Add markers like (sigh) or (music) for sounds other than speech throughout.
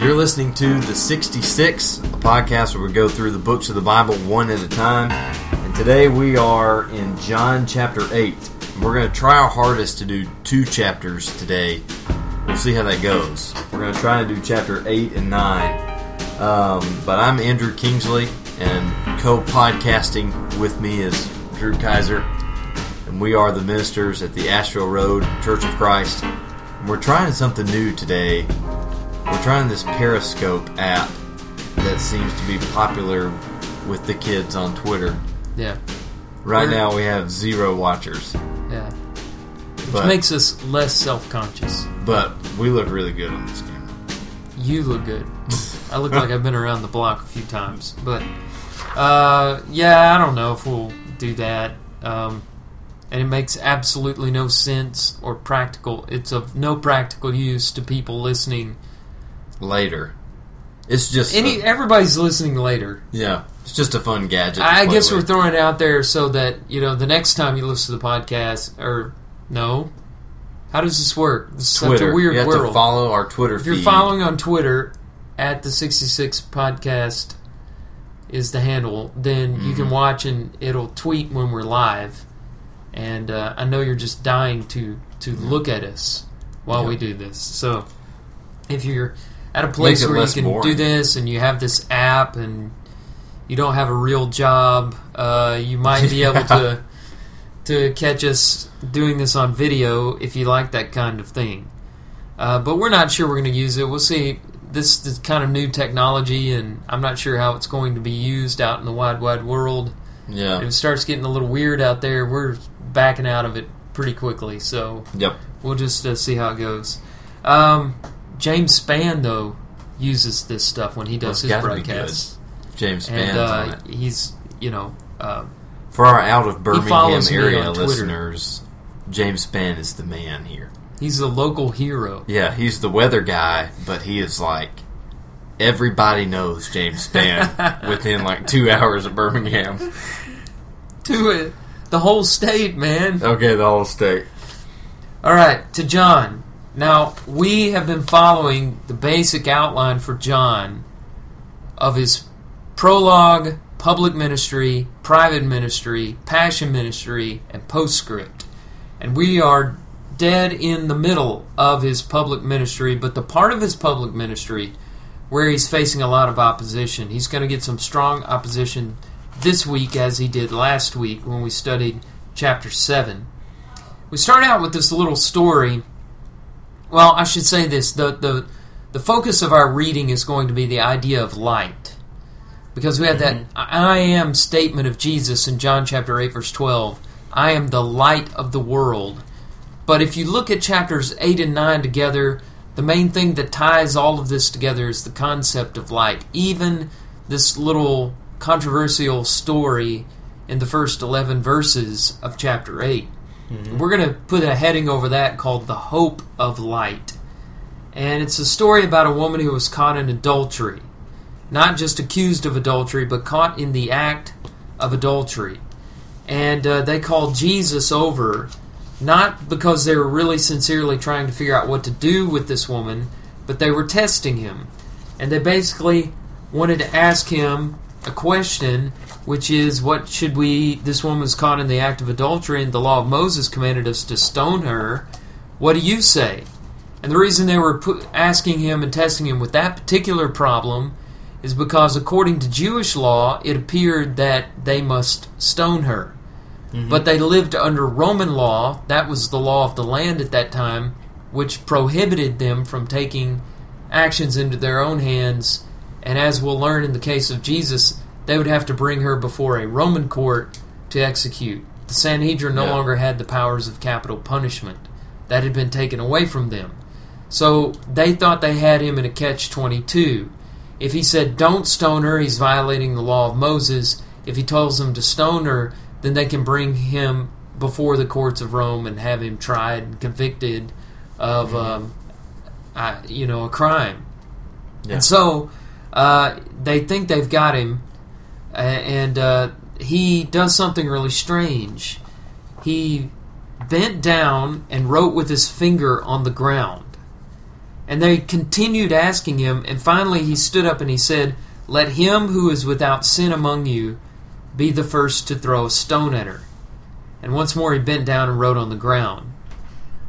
You're listening to The 66, a podcast where we go through the books of the Bible one at a time. And today we are in John chapter 8. We're going to try our hardest to do two chapters today. We'll see how that goes. We're going to try and do chapter 8 and 9. Um, but I'm Andrew Kingsley, and co podcasting with me is Drew Kaiser. And we are the ministers at the Asheville Road Church of Christ. And we're trying something new today we're trying this Periscope app that seems to be popular with the kids on Twitter. Yeah. Right We're- now we have zero watchers, Yeah. Which But- makes us less self conscious. but we look really good on this camera. You look good. (laughs) I look like I've been around the block a few times. But, uh, yeah, I don't know if we'll do that. Um, and it makes absolutely no sense or practical. It's of no practical use to people listening. Later, it's just Any a- everybody's listening later. yeah, it's just a fun gadget. I guess we're throwing it out there so that you know the next time you listen to the podcast, or no, how does this work? This is such Twitter. a weird you have world. to follow our Twitter If you're following on Twitter at the 66 podcast is the handle, then you Mm-hmm. can watch and it'll tweet when we're live. And uh, I know you're just dying to to look at us while we do this. So if you're at a place where you can do this and you have this app and you don't have a real job, uh, you might be able to (laughs) to catch us doing this on video if you like that kind of thing. Uh, but we're not sure we're going to use it. We'll see. This is kind of new technology, and I'm not sure how it's going to be used out in the wide, wide world. yeah, If it starts getting a little weird out there, we're backing out of it pretty quickly. So yep. we'll just uh, see how it goes. Um, James Spann, though, uses this stuff when he does Well, his broadcasts, James Spann and uh, he's you know uh, For our out of Birmingham area listeners, James Spann is the man here. he's a local hero. Yeah, he's the weather guy, but he is like everybody knows James Spann (laughs) within like two hours of Birmingham. To it, the whole state, man. Okay, the whole state. All right, to John. Now, we have been following the basic outline for John of his prologue, public ministry, private ministry, passion ministry, and postscript. And we are dead in the middle of his public ministry, but the part of his public ministry where he's facing a lot of opposition, he's going to get some strong opposition this week as he did last week when we studied chapter 7 we start out with this little story. Well, I should say this: the the the focus of our reading is going to be the idea of light, because we have that mm-hmm. I am statement of Jesus in John chapter eight verse twelve. I am the light of the world. But if you look at chapters eight and nine together, the main thing that ties all of this together is the concept of light. Even this little controversial story in the first 11 verses of chapter 8. We're going to put a heading over that called The Hope of Light. And it's a story about a woman who was caught in adultery. Not just accused of adultery, but caught in the act of adultery. And uh, they called Jesus over, not because they were really sincerely trying to figure out what to do with this woman, but they were testing him. And they basically wanted to ask him a question, which is, what should we? This woman was caught in the act of adultery, and the law of Moses commanded us to stone her. What do you say? And the reason they were asking him and testing him with that particular problem is because, according to Jewish law, it appeared that they must stone her. Mm-hmm. But they lived under Roman law. That was the law of the land at that time, which prohibited them from taking actions into their own hands. And as we'll learn in the case of Jesus, they would have to bring her before a Roman court to execute. The Sanhedrin no Yeah. longer had the powers of capital punishment. That had been taken away from them. So they thought they had him in a catch 22. If he said, don't stone her, he's violating the law of Moses. If he tells them to stone her, then they can bring him before the courts of Rome and have him tried and convicted of, um, uh, you know, a crime. Yeah. And so uh, they think they've got him, and uh, he does something really strange. He bent down and wrote with his finger on the ground. And they continued asking him, and finally he stood up and he said, Let him who is without sin among you be the first to throw a stone at her. And once more he bent down and wrote on the ground.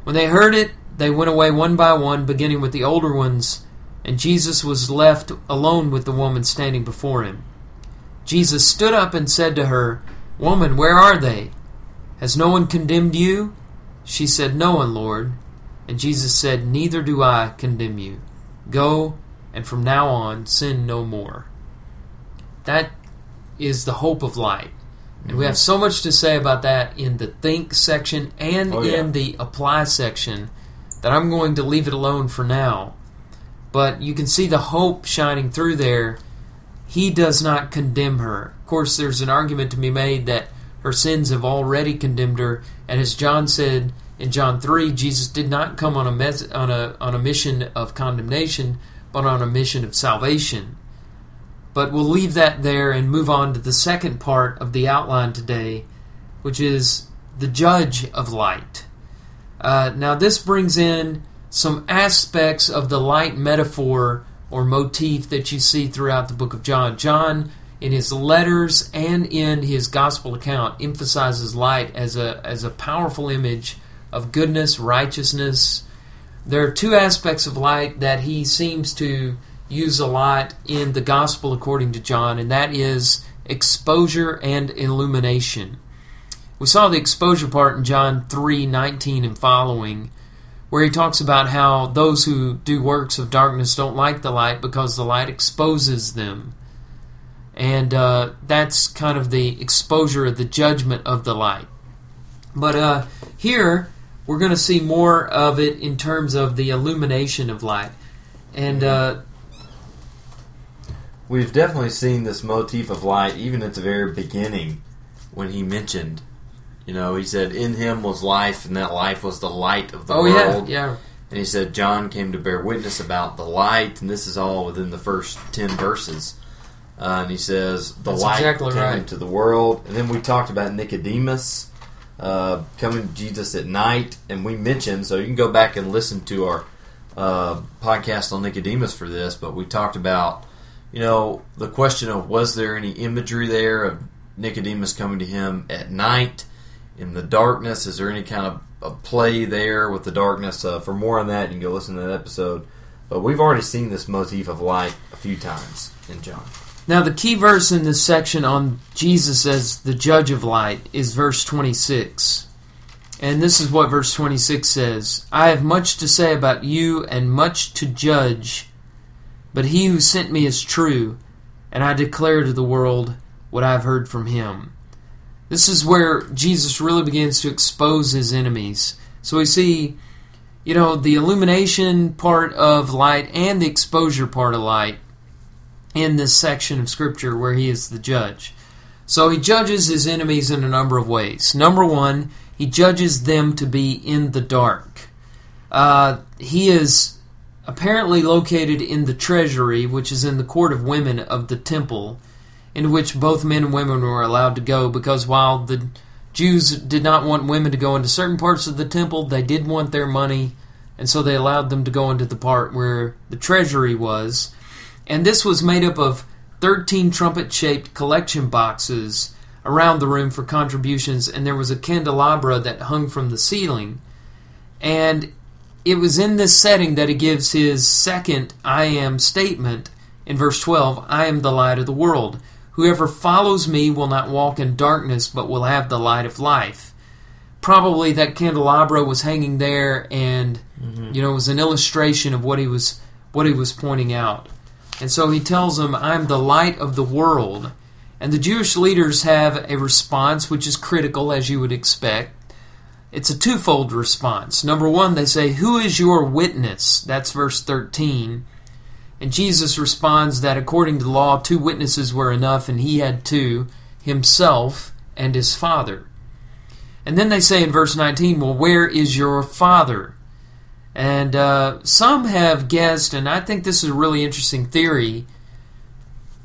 When they heard it, they went away one by one, beginning with the older ones, and Jesus was left alone with the woman standing before him. Jesus stood up and said to her, Woman, where are they? Has no one condemned you? She said, No one, Lord. And Jesus said, Neither do I condemn you. Go, and from now on sin no more. That is the hope of light. And we mm-hmm. have so much to say about that in the think section and Oh, yeah. in the apply section that I'm going to leave it alone for now. But you can see the hope shining through there. He does not condemn her. Of course, there's an argument to be made that her sins have already condemned her, and as John said in John 3, Jesus did not come on a mes- on a on a mission of condemnation, but on a mission of salvation. But we'll leave that there and move on to the second part of the outline today, which is the judge of light. Uh, now, this brings in some aspects of the light metaphor or motif that you see throughout the book of John. John, in his letters and in his gospel account, emphasizes light as a, as a powerful image of goodness, righteousness. There are two aspects of light that he seems to use a lot in the gospel according to John, and that is exposure and illumination. We saw the exposure part in John 3 19 and following, where he talks about how those who do works of darkness don't like the light because the light exposes them. And uh, that's kind of the exposure of the judgment of the light. But uh, here, we're going to see more of it in terms of the illumination of light. And uh, We've definitely seen this motif of light even at the very beginning when he mentioned, you know, he said, In him was life, and that life was the light of the oh yeah, world. yeah, And he said, John came to bear witness about the light, and this is all within the first 10 verses. Uh, and he says, The That's light exactly came right. into the world. And then we talked about Nicodemus uh, coming to Jesus at night, and we mentioned, so you can go back and listen to our uh, podcast on Nicodemus for this, but we talked about, you know, the question of was there any imagery there of Nicodemus coming to him at night in the darkness? Is there any kind of a play there with the darkness? Uh, for more on that, you can go listen to that episode. But we've already seen this motif of light a few times in John. Now, the key verse in this section on Jesus as the judge of light is verse 26. And this is what verse 26 says I have much to say about you and much to judge, but he who sent me is true, and I declare to the world what I have heard from him. This is where Jesus really begins to expose his enemies. So we see, you know, the illumination part of light and the exposure part of light in this section of Scripture where he is the judge. So he judges his enemies in a number of ways. Number one, he judges them to be in the dark. Uh, he is apparently located in the treasury, which is in the court of women of the temple, in which both men and women were allowed to go because while the Jews did not want women to go into certain parts of the temple, they did want their money, and so they allowed them to go into the part where the treasury was. And this was made up of 13 trumpet shaped collection boxes around the room for contributions, and there was a candelabra that hung from the ceiling. And it was in this setting that he gives his second I am statement in verse 12 I am the light of the world. Whoever follows me will not walk in darkness, but will have the light of life. Probably that candelabra was hanging there, and mm-hmm. you know, it was an illustration of what he was what he was pointing out. And so he tells them, I'm the light of the world. And the Jewish leaders have a response which is critical, as you would expect. It's a twofold response. Number one, they say, Who is your witness? That's verse 13. And Jesus responds that according to the law, two witnesses were enough, and he had two himself and his Father. And then they say in verse 19, Well, where is your Father? And uh, some have guessed, and I think this is a really interesting theory,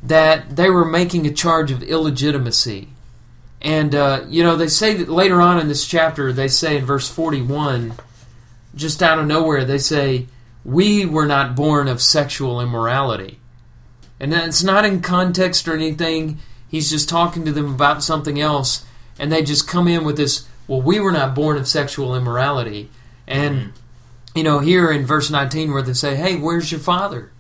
that they were making a charge of illegitimacy. And, uh, you know, they say that later on in this chapter, they say in verse 41, just out of nowhere, they say, we were not born of sexual immorality. And it's not in context or anything. He's just talking to them about something else, and they just come in with this, well, we were not born of sexual immorality. And, mm-hmm. you know, here in verse 19, where they say, hey, where's your father?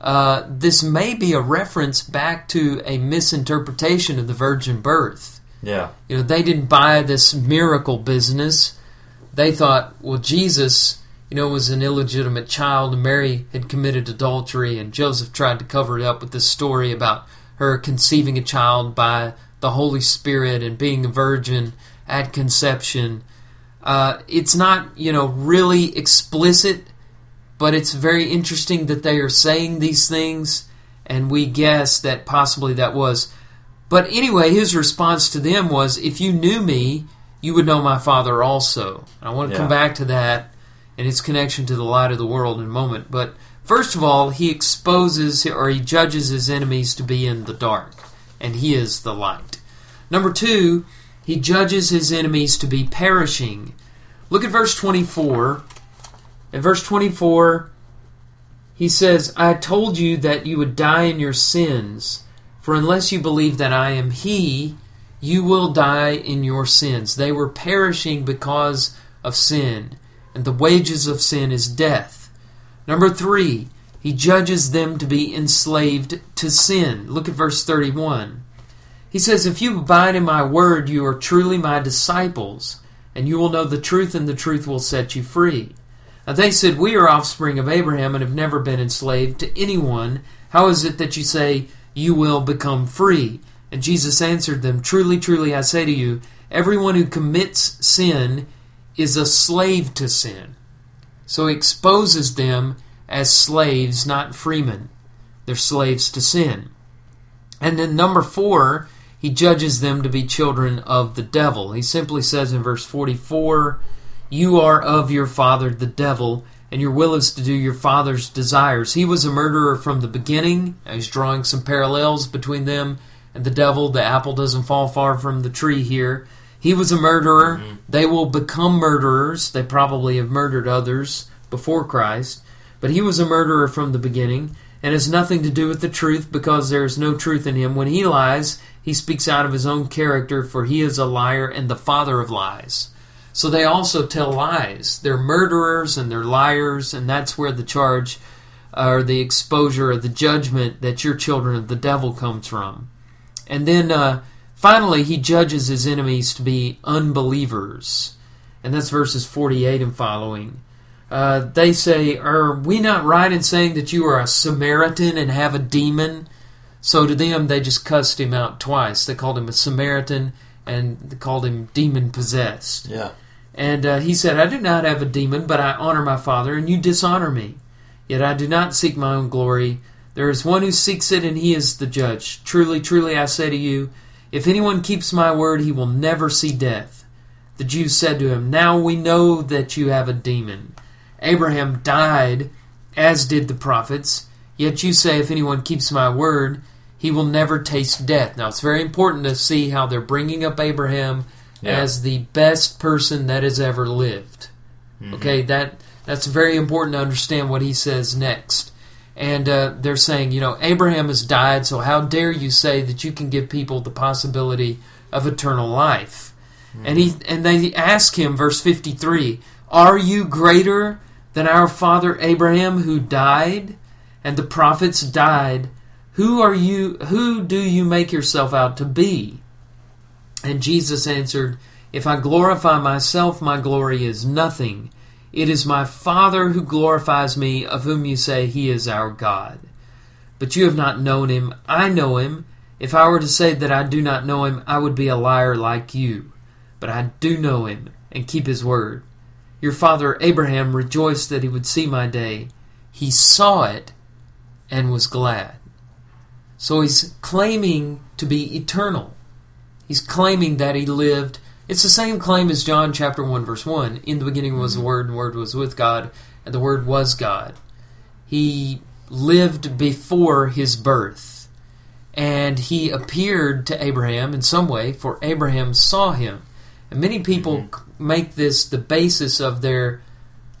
Uh, this may be a reference back to a misinterpretation of the virgin birth. Yeah. You know, they didn't buy this miracle business. They thought, well, Jesus, you know, was an illegitimate child, Mary had committed adultery, and Joseph tried to cover it up with this story about her conceiving a child by the Holy Spirit and being a virgin at conception. Uh, it's not, you know, really explicit but it's very interesting that they are saying these things, and we guess that possibly that was. But anyway, his response to them was, If you knew me, you would know my Father also. I want to yeah. come back to that and its connection to the light of the world in a moment. But first of all, he exposes or he judges his enemies to be in the dark, and he is the light. Number two, he judges his enemies to be perishing. Look at verse 24. In verse 24, he says, I told you that you would die in your sins, for unless you believe that I am He, you will die in your sins. They were perishing because of sin, and the wages of sin is death. Number three, he judges them to be enslaved to sin. Look at verse 31. He says, If you abide in my word, you are truly my disciples, and you will know the truth, and the truth will set you free. Now they said, We are offspring of Abraham and have never been enslaved to anyone. How is it that you say, You will become free? And Jesus answered them, Truly, truly, I say to you, everyone who commits sin is a slave to sin. So he exposes them as slaves, not freemen. They're slaves to sin. And then number four, he judges them to be children of the devil. He simply says in verse 44, you are of your father, the devil, and your will is to do your father's desires. He was a murderer from the beginning. He's drawing some parallels between them and the devil. The apple doesn't fall far from the tree here. He was a murderer. Mm-hmm. They will become murderers. They probably have murdered others before Christ. But he was a murderer from the beginning and has nothing to do with the truth because there is no truth in him. When he lies, he speaks out of his own character, for he is a liar and the father of lies. So they also tell lies. They're murderers and they're liars, and that's where the charge or the exposure or the judgment that you're children of the devil comes from. And then uh, finally, he judges his enemies to be unbelievers. And that's verses 48 and following. Uh, they say, Are we not right in saying that you are a Samaritan and have a demon? So to them, they just cussed him out twice. They called him a Samaritan and they called him demon possessed. Yeah. And uh, he said, I do not have a demon, but I honor my Father, and you dishonor me. Yet I do not seek my own glory. There is one who seeks it, and he is the judge. Truly, truly, I say to you, if anyone keeps my word, he will never see death. The Jews said to him, Now we know that you have a demon. Abraham died, as did the prophets. Yet you say, If anyone keeps my word, he will never taste death. Now, it's very important to see how they're bringing up Abraham yeah. as the best person that has ever lived. Mm-hmm. Okay, that that's very important to understand what he says next. And uh, they're saying, you know, Abraham has died, so how dare you say that you can give people the possibility of eternal life? Mm-hmm. And he and they ask him, verse fifty three, Are you greater than our father Abraham who died, and the prophets died? Who are you who do you make yourself out to be? And Jesus answered, If I glorify myself, my glory is nothing. It is my Father who glorifies me, of whom you say he is our God. But you have not known him. I know him. If I were to say that I do not know him, I would be a liar like you. But I do know him and keep his word. Your father Abraham rejoiced that he would see my day. He saw it and was glad. So he's claiming to be eternal. He's claiming that he lived. It's the same claim as John chapter 1 verse 1. In the beginning was the word and the word was with God and the word was God. He lived before his birth and he appeared to Abraham in some way for Abraham saw him. And many people mm-hmm. make this the basis of their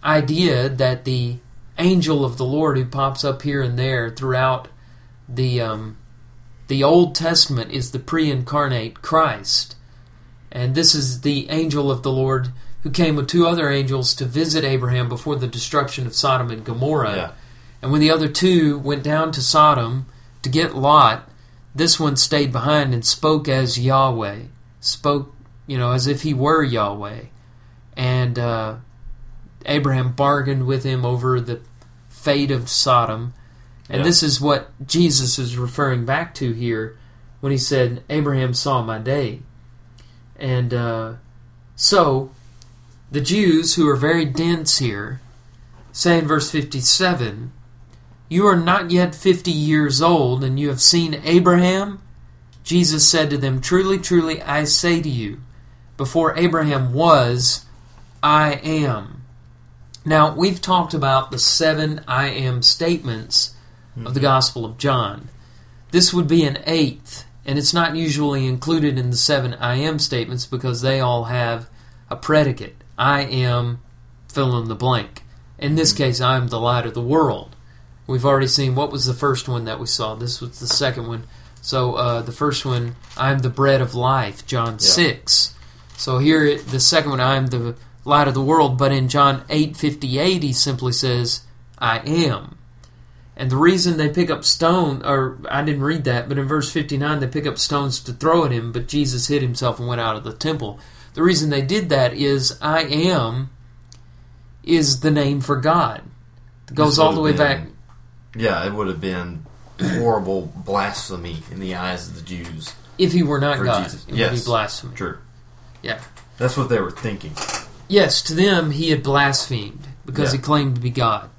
idea that the angel of the Lord who pops up here and there throughout the um, the Old Testament is the pre-incarnate Christ, and this is the angel of the Lord who came with two other angels to visit Abraham before the destruction of Sodom and Gomorrah. Yeah. And when the other two went down to Sodom to get Lot, this one stayed behind and spoke as Yahweh, spoke, you know, as if he were Yahweh. And uh, Abraham bargained with him over the fate of Sodom. And Yeah. this is what Jesus is referring back to here when he said, Abraham saw my day. And uh, so, the Jews, who are very dense here, say in verse 57 You are not yet fifty years old, and you have seen Abraham? Jesus said to them, Truly, truly, I say to you, before Abraham was, I am. Now, we've talked about the seven I am statements of the Gospel of John. This would be an eighth, and it's not usually included in the seven I am statements because they all have a predicate. I am fill in the blank. In this case, I am the light of the world. We've already seen what was the first one that we saw. This was the second one. So uh, the first one, I am the bread of life, John 6. So here, the second one, I am the light of the world. But in John 8.58, he simply says, I am. And the reason they pick up stone, or I didn't read that, but in verse 59 they pick up stones to throw at him, but Jesus hid himself and went out of the temple. The reason they did that is I am is the name for God. It goes all the way would've back. Yeah, it would have been horrible blasphemy in the eyes of the Jews. If he were not God, Jesus. it would Yes. be blasphemy. True. Yeah. That's what they were thinking. Yes, to them he had blasphemed because Yeah. he claimed to be God.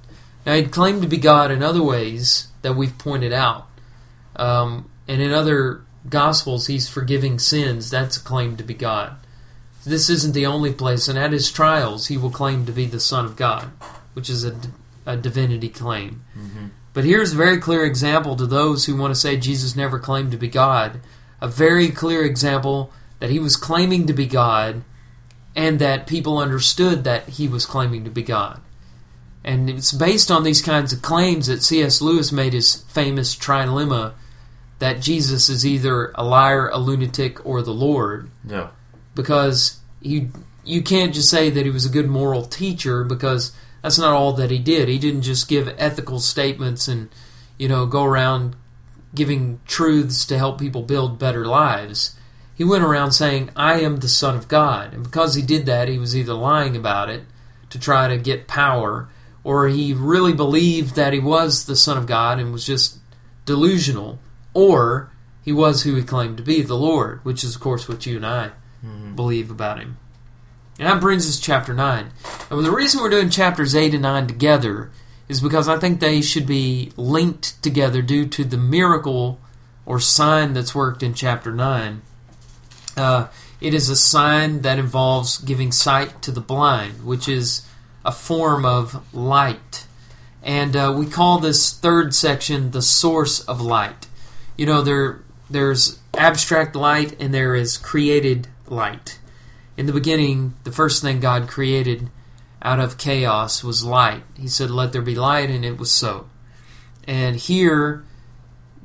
Now he'd claimed to be God in other ways that we've pointed out, um, and in other gospels he's forgiving sins. That's a claim to be God. This isn't the only place, and at his trials he will claim to be the Son of God, which is a, a divinity claim. But here's a very clear example to those who want to say Jesus never claimed to be God. A very clear example that he was claiming to be God and that people understood that he was claiming to be God. And it's based on these kinds of claims that C.S. Lewis made his famous trilemma that Jesus is either a liar, a lunatic, or the Lord Yeah. because you you can't just say that he was a good moral teacher because that's not all that he did. He didn't just give ethical statements and you know go around giving truths to help people build better lives. He went around saying, "I am the son of God." And because he did that, he was either lying about it to try to get power or he really believed that he was the son of God and was just delusional or he was who he claimed to be, the Lord, which is of course what you and I believe about him. And that brings us to chapter 9. And the reason we're doing chapters 8 and 9 together is because I think they should be linked together due to the miracle or sign that's worked in chapter 9. Uh, it is a sign that involves giving sight to the blind, which is a form of light. And uh, we call this third section the source of light. You know, there there's abstract light and there is created light. In the beginning, the first thing God created out of chaos was light. He said, Let there be light, and it was so. And here,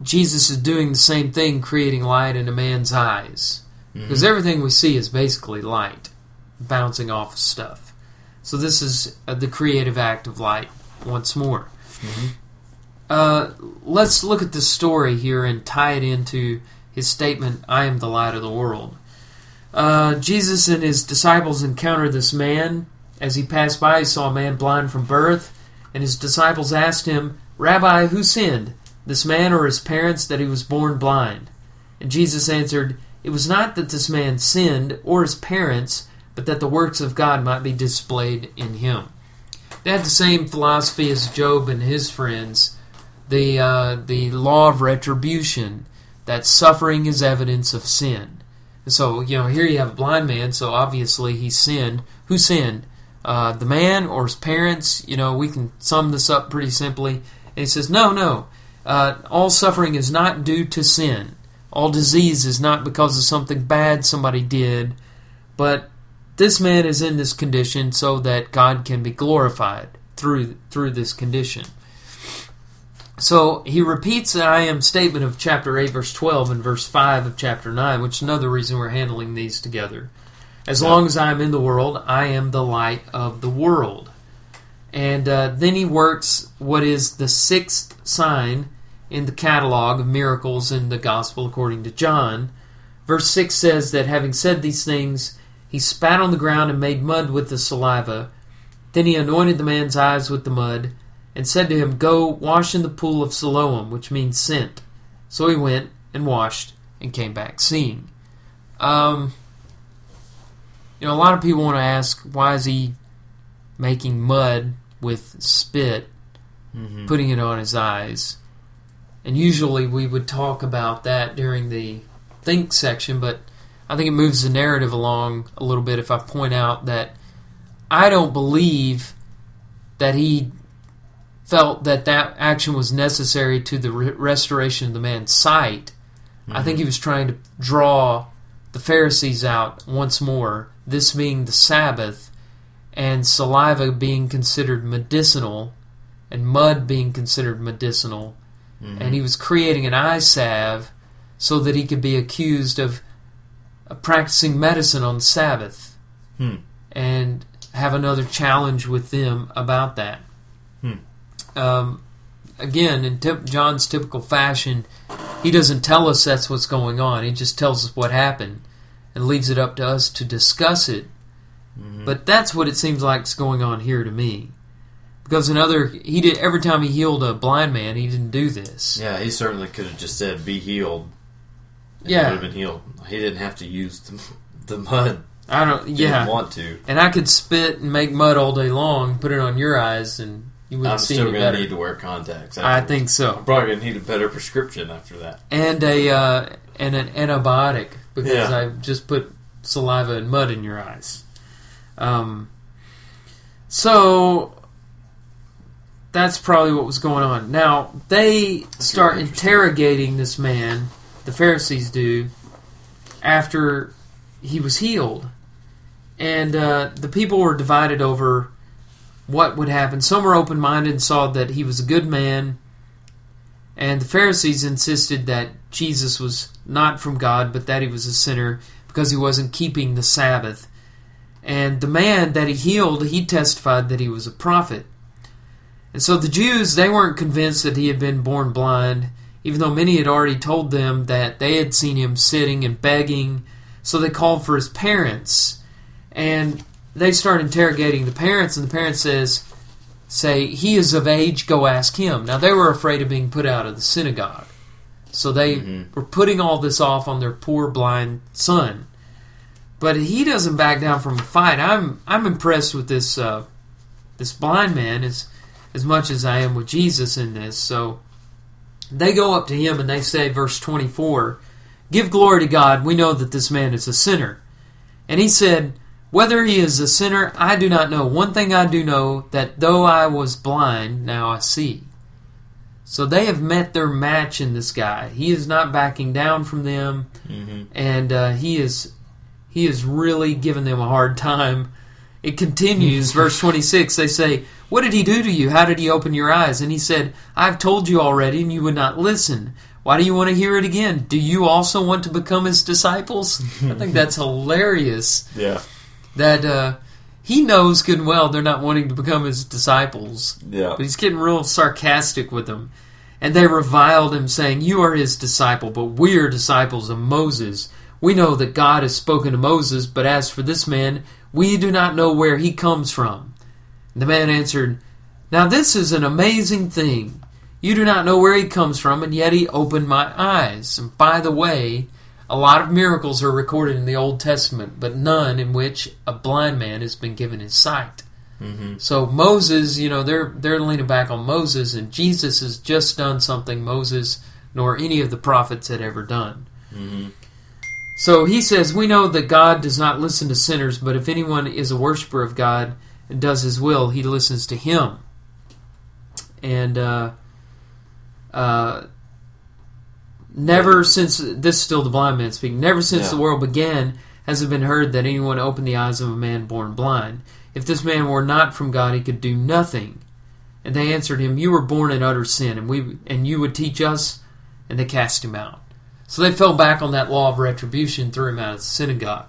Jesus is doing the same thing, creating light in a man's eyes. Because everything we see is basically light bouncing off of stuff. So this is uh, the creative act of light once more. Uh, let's look at the story here and tie it into his statement, I am the light of the world. Uh, Jesus and his disciples encountered this man. As he passed by, he saw a man blind from birth, and his disciples asked him, Rabbi, who sinned, this man or his parents, that he was born blind? And Jesus answered, It was not that this man sinned, or his parents, but that the works of God might be displayed in him. They had the same philosophy as Job and his friends, the uh, the law of retribution, that suffering is evidence of sin. And so, you know, here you have a blind man, so obviously he sinned. Who sinned? Uh, the man or his parents? You know, we can sum this up pretty simply. And he says, no, no. Uh, all suffering is not due to sin. All disease is not because of something bad somebody did, but this man is in this condition so that God can be glorified. through through this condition. So he repeats the I am statement of chapter 8, verse 12, and verse 5 of chapter 9, which is another reason we're handling these together. As Yeah. long as I am in the world, I am the light of the world. And uh, then he works what is the sixth sign in the catalog of miracles in the Gospel according to John. Verse 6 says that having said these things, he spat on the ground and made mud with the saliva. Then he anointed the man's eyes with the mud and said to him, Go wash in the pool of Siloam, which means sent. So he went and washed and came back seeing. Um, you know, a lot of people want to ask, why is he making mud with spit, Mm-hmm. putting it on his eyes? And usually we would talk about that during the think section, but I think it moves the narrative along a little bit if I point out that I don't believe that he felt that that action was necessary to the re- restoration of the man's sight. I think he mm-hmm. was trying to draw the Pharisees out once more, this being the Sabbath, and saliva being considered medicinal, and mud being considered medicinal. Mm-hmm. And he was creating an eye salve so that he could be accused of practicing medicine on Sabbath Hmm. and have another challenge with them about that. Hmm. Um, again, in tip, John's typical fashion, he doesn't tell us that's what's going on. He just tells us what happened and leaves it up to us to discuss it. But that's what it seems like is going on here to me. Because another, he did every time he healed a blind man, he didn't do this. Yeah, he certainly could have just said, "Be healed." And Yeah. he would have been healed. He didn't have to use the, (laughs) the mud. I don't, yeah. didn't want to. And I could spit and make mud all day long, put it on your eyes, and you wouldn't I'm see still any going to better. need to wear contacts. I afterwards. think I'm so. probably going to need a better prescription after that. And a uh, and an antibiotic because Yeah. I just put saliva and mud in your eyes. Um, so that's probably what was going on. Now they start interesting. interrogating this man. The Pharisees do after he was healed, and uh, the people were divided over what would happen. Some were open minded and saw that he was a good man, and the Pharisees insisted that Jesus was not from God, but that he was a sinner because he wasn't keeping the Sabbath. And the man that he healed, he testified that he was a prophet. And so the Jews, they weren't convinced that he had been born blind, even though many had already told them that they had seen him sitting and begging. So they called for his parents, and they start interrogating the parents, and the parents says, say, he is of age, go ask him. Now they were afraid of being put out of the synagogue. So they Mhm. were putting all this off on their poor blind son. But he doesn't back down from a fight. I'm I'm impressed with this uh, this blind man as as much as I am with Jesus in this. So they go up to him and they say, verse 24, Give glory to God. We know that this man is a sinner. And he said, Whether he is a sinner, I do not know. One thing I do know, that though I was blind, now I see. So they have met their match in this guy. He is not backing down from them, Mm-hmm. and uh, he is he is really giving them a hard time. It continues, verse 26. They say, What did he do to you? How did he open your eyes? And he said, I've told you already, and you would not listen. Why do you want to hear it again? Do you also want to become his disciples? I think that's (laughs) hilarious Yeah. that uh, he knows good and well they're not wanting to become his disciples. Yeah. But he's getting real sarcastic with them. And they reviled him, saying, You are his disciple, but we are disciples of Moses. We know that God has spoken to Moses, but as for this man, we do not know where he comes from. And the man answered, Now this is an amazing thing. You do not know where he comes from, and yet he opened my eyes. And by the way, a lot of miracles are recorded in the Old Testament, but none in which a blind man has been given his sight. Mm-hmm. So Moses, you know, they're they're leaning back on Moses, and Jesus has just done something Moses nor any of the prophets had ever done. Mm-hmm. So he says, We know that God does not listen to sinners, but if anyone is a worshiper of God and does his will, he listens to him. And uh, uh, never since, this is still the blind man speaking, never since Yeah. the world began has it been heard that anyone opened the eyes of a man born blind. If this man were not from God, he could do nothing. And they answered him, You were born in utter sin, and we and you would teach us. And they cast him out. So they fell back on that law of retribution, threw him out of the synagogue.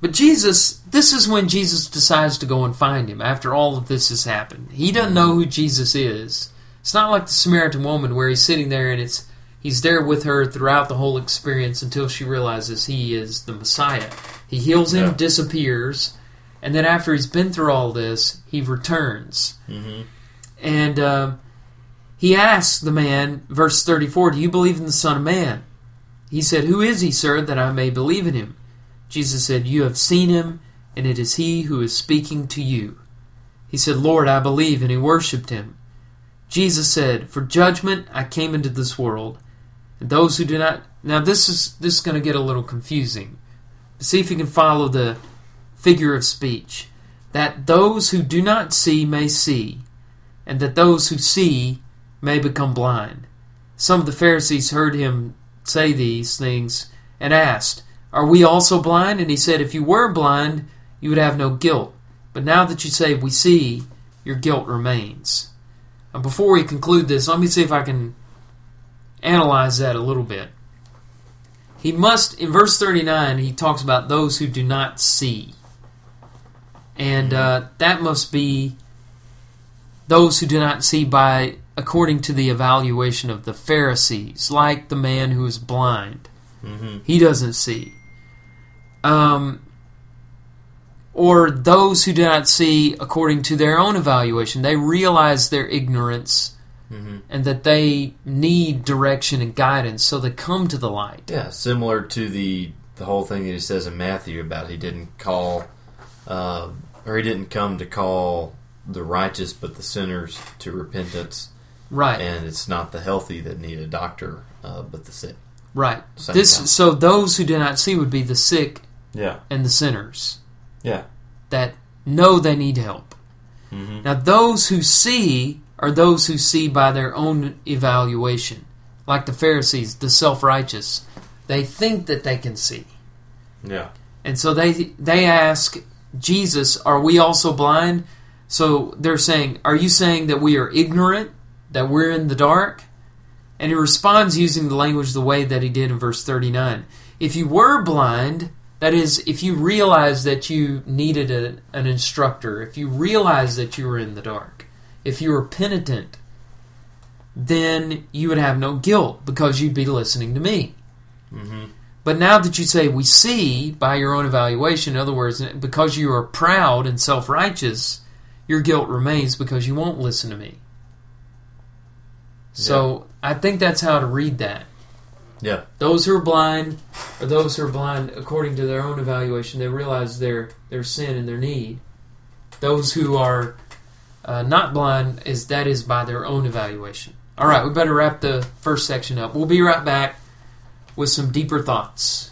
But Jesus, this is when Jesus decides to go and find him after all of this has happened. He doesn't know who Jesus is. It's not like the Samaritan woman where he's sitting there and it's he's there with her throughout the whole experience until she realizes he is the Messiah. He heals him, Yeah. disappears, and then after he's been through all this, he returns. Mm-hmm. And um, he asks the man, verse 34, Do you believe in the Son of Man? He said, Who is he, sir, that I may believe in him? Jesus said, You have seen him, and it is he who is speaking to you. He said, Lord, I believe, and he worshipped him. Jesus said, For judgment I came into this world, and those who do not. Now, this is, this is going to get a little confusing. See if you can follow the figure of speech. That those who do not see may see, and that those who see may become blind. Some of the Pharisees heard him say these things and asked, Are we also blind? And he said, If you were blind, you would have no guilt. But now that you say, We see, your guilt remains. And before we conclude this, let me see if I can analyze that a little bit. He must, in verse 39, he talks about those who do not see. And uh, that must be those who do not see by according to the evaluation of the Pharisees, like the man who is blind. Mm-hmm. He doesn't see. Um, or those who do not see according to their own evaluation. They realize their ignorance Mm-hmm. and that they need direction and guidance, so they come to the light. Yeah, similar to the the whole thing that he says in Matthew about he didn't call, uh, or he didn't come to call the righteous but the sinners to repentance, Right. and it's not the healthy that need a doctor, uh, but the sick. Right. Same This time. so those who do not see would be the sick Yeah, and the sinners yeah. that know they need help. Mm-hmm. Now those who see are those who see by their own evaluation, like the Pharisees, the self-righteous. They think that they can see. Yeah. And so they they ask Jesus, "Are we also blind?" So they're saying, "Are you saying that we are ignorant, that we're in the dark?" And he responds using the language the way that he did in verse 39. If you were blind, that is, if you realized that you needed a, an instructor, if you realized that you were in the dark, if you were penitent, then you would have no guilt because you'd be listening to me. Mm-hmm. But now that you say we see by your own evaluation, in other words, because you are proud and self righteous, your guilt remains because you won't listen to me. So I think that's how to read that. Yeah. Those who are blind are those who are blind according to their own evaluation. They realize their their sin and their need. Those who are uh, not blind is that is by their own evaluation. All right, we better wrap the first section up. We'll be right back with some deeper thoughts.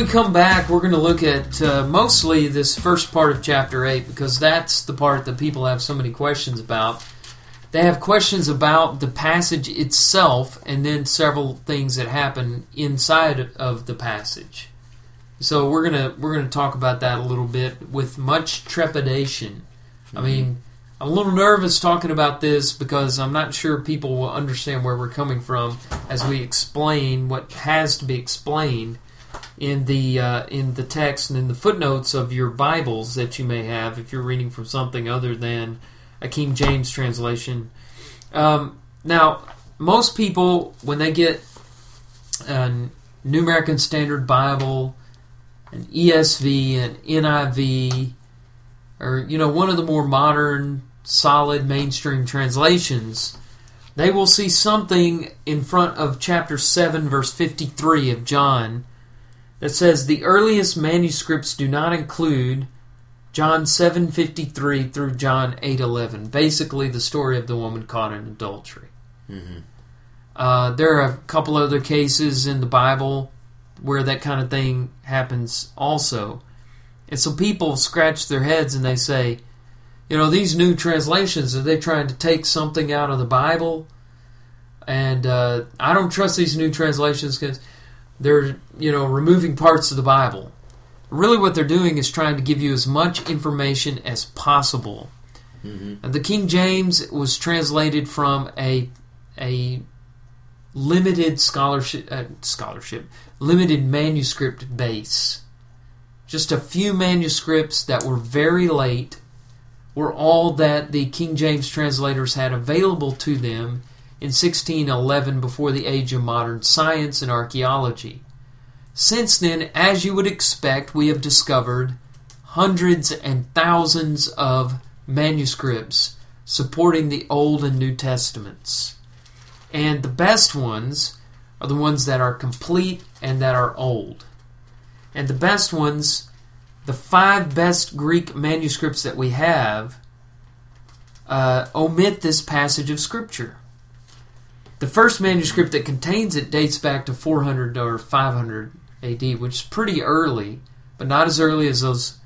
We come back, we're going to look at uh, mostly this first part of chapter 8 because that's the part that people have so many questions about. They have questions about the passage itself and then several things that happen inside of the passage. So we're going to we're going to talk about that a little bit with much trepidation. I mean, I'm a little nervous talking about this because I'm not sure people will understand where we're coming from as we explain what has to be explained in the uh, in the text and in the footnotes of your Bibles that you may have if you're reading from something other than a King James translation. Um, now, most people when they get a New American Standard Bible, an ESV, an NIV, or you know one of the more modern, solid mainstream translations, they will see something in front of chapter seven, verse fifty-three of John that says the earliest manuscripts do not include John 7:53 through John 8:11, basically the story of the woman caught in adultery. Mm-hmm. Uh, there are a couple other cases in the Bible where that kind of thing happens also. And so people scratch their heads and they say, you know, these new translations, are they trying to take something out of the Bible? And uh, I don't trust these new translations because they're, you know, removing parts of the Bible. Really, what they're doing is trying to give you as much information as possible. Mm-hmm. The King James was translated from a a limited scholarship uh, scholarship limited manuscript base. Just a few manuscripts that were very late were all that the King James translators had available to them in 1611 before the age of modern science and archaeology. Since then, as you would expect, we have discovered hundreds and thousands of manuscripts supporting the Old and New Testaments. And the best ones are the ones that are complete and that are old. And the best ones, the five best Greek manuscripts that we have, uh, omit this passage of Scripture. The first manuscript that contains it dates back to 400 or 500 AD, which is pretty early, but not as early as those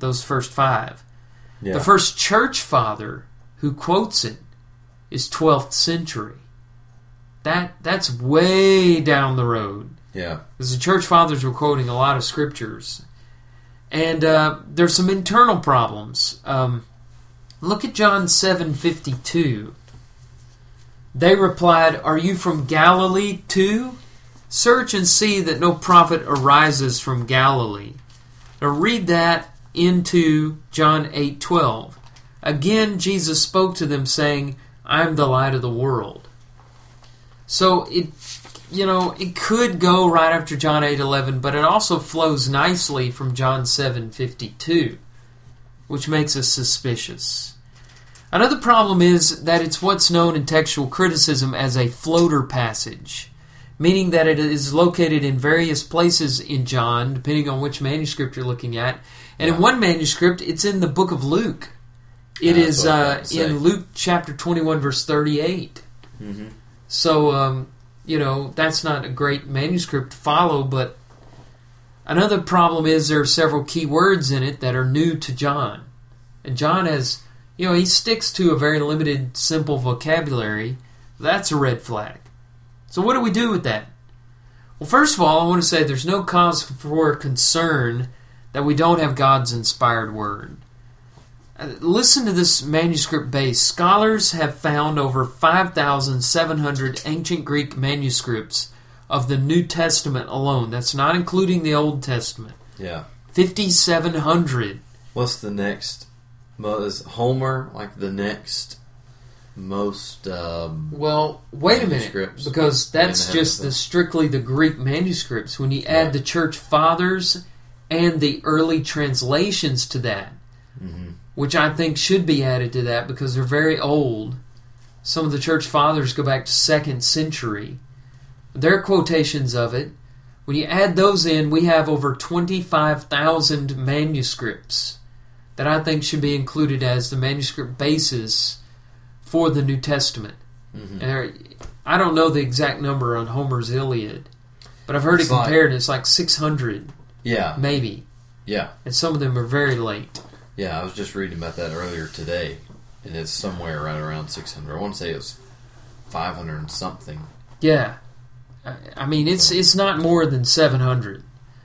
those first five. Yeah. The first church father who quotes it is 12th century. That that's way down the road. yeah. Because the church fathers were quoting a lot of scriptures, and uh, there's some internal problems. Um, look at John seven fifty two. They replied, "Are you from Galilee too? Search and see that no prophet arises from Galilee." Now read that into John eight twelve. Again, Jesus spoke to them, saying, "I am the light of the world." So it you know, it could go right after John 8:11, but it also flows nicely from John 7:52, which makes us suspicious. Another problem is that it's what's known in textual criticism as a floater passage, meaning that it is located in various places in John, depending on which manuscript you're looking at. And in one manuscript, it's in the book of Luke. It Yeah, is that's what I was uh, about to say. in Luke chapter 21, verse 38. Mm-hmm. So, um, you know, that's not a great manuscript to follow, but another problem is there are several key words in it that are new to John. And John has, you know, he sticks to a very limited, simple vocabulary. That's a red flag. So, what do we do with that? Well, first of all, I want to say there's no cause for concern that we don't have God's inspired word. Uh, Listen to this manuscript base. Scholars have found over 5,700 ancient Greek manuscripts of the New Testament alone. That's not including the Old Testament. Yeah. 5,700. What's the next? Mo- Is Homer like the next most? Um, Well, wait a minute, because that's And they have just the- strictly the Greek manuscripts. When you add Right. the church fathers and the early translations to that, mhm. which I think should be added to that because they're very old. Some of the church fathers go back to second century. Their quotations of it, when you add those in, we have over 25,000 manuscripts that I think should be included as the manuscript basis for the New Testament. Mhm. And I don't know the exact number on Homer's Iliad, but I've heard It's it like- compared, and it's like 600, Yeah. maybe. Yeah. And some of them are very late. Yeah. I was just reading about that earlier today, and it's somewhere right around six hundred. I want to say it was five hundred and something. Yeah, I- mean it's it's not more than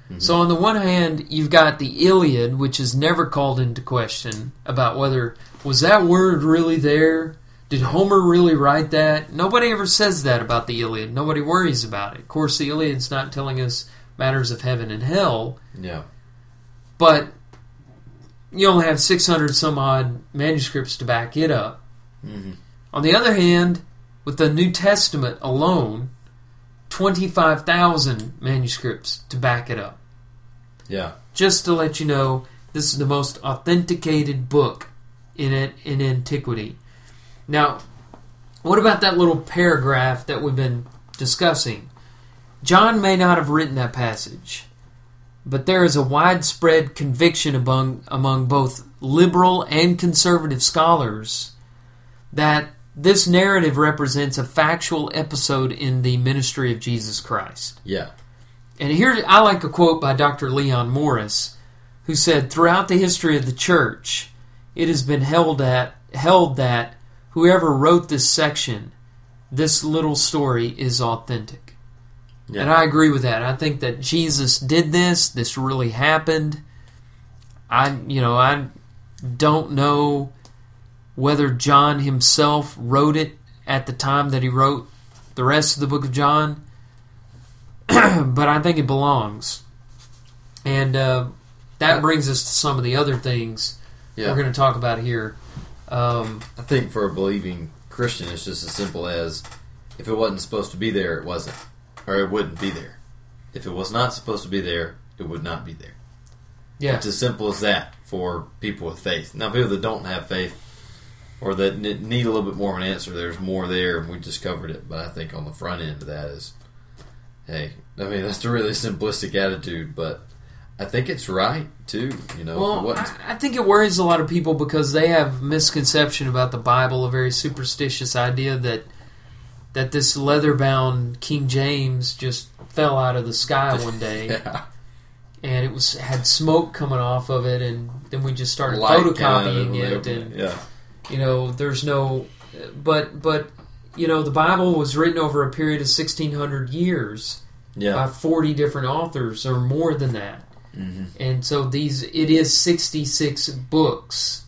seven So on the one hand, you've got the Iliad, which is never called into question about whether was that word really there. Did Homer really write that? Nobody ever says that about the Iliad. Nobody worries about it. Of course, the Iliad's not telling us matters of heaven and hell, Yeah. but you only have 600 some odd manuscripts to back it up. hmm On the other hand, with the New Testament alone, 25,000 manuscripts to back it up. Yeah. Just to let you know, this is the most authenticated book in it in antiquity. Now, what about that little paragraph that we've been discussing? John may not have written that passage, but there is a widespread conviction among among both liberal and conservative scholars that this narrative represents a factual episode in the ministry of Jesus Christ. Yeah. And here I like a quote by Dr. Leon Morris, who said, "Throughout the history of the church, it has been held at held that whoever wrote this section, this little story is authentic." Yeah. And I agree with that. I think that Jesus did this. This really happened. I, you know, I don't know whether John himself wrote it at the time that he wrote the rest of the book of John, (clears throat) but I think it belongs. And uh, that brings us to some of the other things Yeah. we're going to talk about here. Um, I think for a believing Christian, it's just as simple as if it wasn't supposed to be there, it wasn't, or it wouldn't be there. If it was not supposed to be there, it would not be there. yeah, It's as simple as that for people with faith. Now, people that don't have faith or that need a little bit more of an answer, there's more there, and we just covered it. But I think on the front end of that is, hey, I mean, that's a really simplistic attitude, but I think it's right too. You know, Well, I, I think it worries a lot of people because they have misconception about the Bible, a very superstitious idea that that this leather-bound King James just fell out of the sky one (laughs) day yeah, and it was had smoke coming off of it, and then we just started light photocopying it, and yeah, you know, there's no, but but you know, the Bible was written over a period of 1600 years yeah, by 40 different authors or more than that. hmm and so these it is 66 books.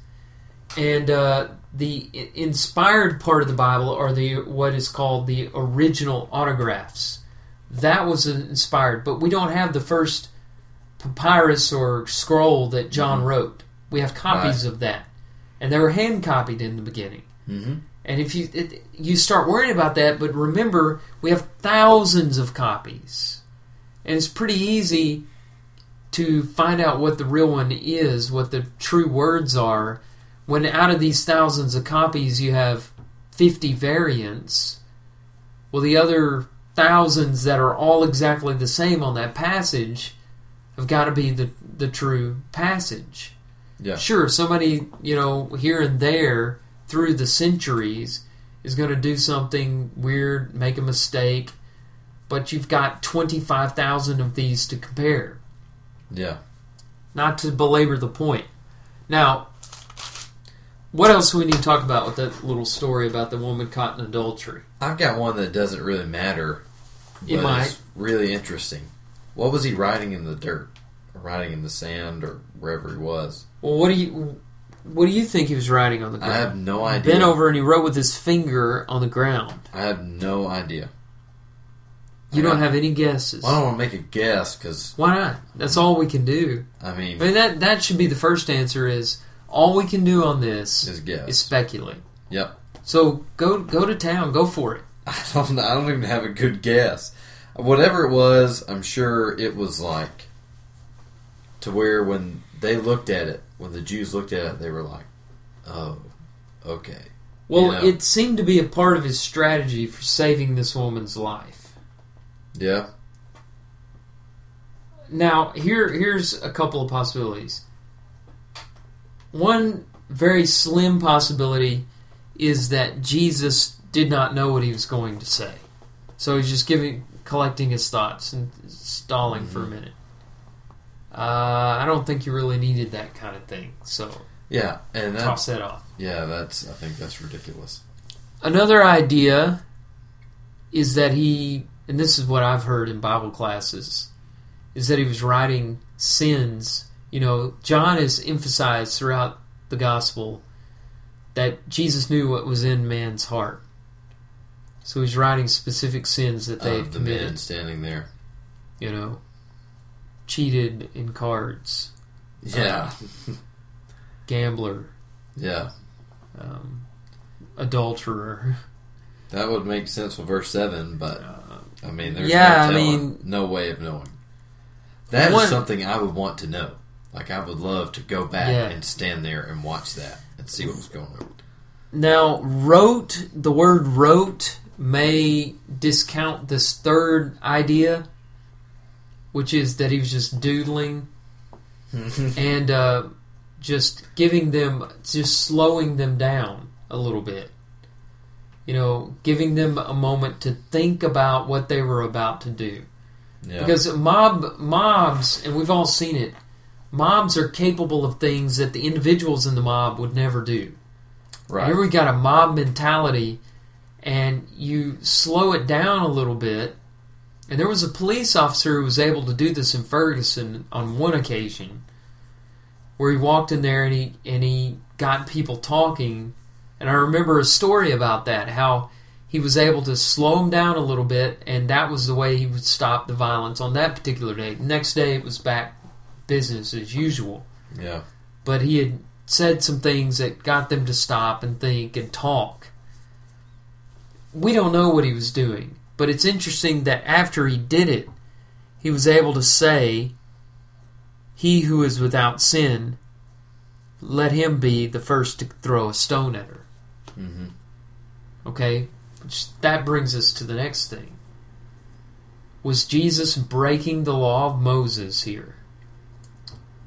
And uh, the inspired part of the bible are the what is called the original autographs. That was inspired but we don't have the first papyrus or scroll that john Mhm. wrote. We have copies of that. And they were hand copied in the beginning. Hmm and if you it, you start worrying about that, but remember we have thousands of copies, and it's pretty easy to find out what the real one is, what the true words are. When out of these thousands of copies you have fifty variants, well, the other thousands that are all exactly the same on that passage have got to be the the true passage. yeah, Sure, somebody, you know, here and there through the centuries is going to do something weird, make a mistake, but you've got 25,000 of these to compare. yeah. Not to belabor the point. Now, what else do we need to talk about with that little story about the woman caught in adultery? I've got one that doesn't really matter. It but might. really interesting. What was he riding in the dirt, or writing in the sand, or wherever he was? Well, what do you what do you think he was writing on the ground? I have no idea. Bent over and he wrote with his finger on the ground. I have no idea. You I don't got- have any guesses. Well, I don't want to make a guess because Why not? That's all we can do. I mean, I mean that that should be the first answer is all we can do on this his guess. is speculate. Yep. So go go to town, go for it. (laughs) I don't. I don't even have a good guess. Whatever it was, I'm sure it was like to where when they looked at it, when the Jews looked at it, they were like, "Oh, okay." Well, You know. it seemed to be a part of his strategy for saving this woman's life. Yeah. Now, here here's a couple of possibilities. One very slim possibility is that Jesus did not know what he was going to say. So he's just giving collecting his thoughts and stalling for a Mm-hmm. minute. Uh, I don't think you really needed that kind of thing. So Yeah, and toss that's that off. yeah, that's. I think that's ridiculous. Another idea is that he, and this is what I've heard in Bible classes, is that he was writing sins. You know, John is emphasized throughout the gospel that Jesus knew what was in man's heart. So he's writing specific sins that they've Of the man committed. standing there. You know, cheated in cards, Yeah, gambler, yeah. um, adulterer. That would make sense with verse seven, but Uh, I mean, there's Yeah, I no telling, mean- no way of knowing. That is One- something I would want to know. Like I would love to go back Yeah. and stand there and watch that and see what was going on. Now, wrote, the word wrote may discount this third idea, which is that he was just doodling and uh, just giving them, just slowing them down a little bit. you know, giving them a moment to think about what they were about to do. Yeah. Because mob mobs, and we've all seen it, mobs are capable of things that the individuals in the mob would never do. right. Here we got a mob mentality, and you slow it down a little bit. And there was a police officer who was able to do this in Ferguson on one occasion, where he walked in there and he and he got people talking. And I remember a story about that, how he was able to slow them down a little bit, and that was the way he would stop the violence on that particular day. Next day, it was back business as usual yeah. but he had said some things that got them to stop and think and talk. We don't know what he was doing, but it's interesting that after he did it, he was able to say, He who is without sin, let him be the first to throw a stone at her. hmm Okay? Which, that brings us to the next thing. Was Jesus breaking the law of Moses here?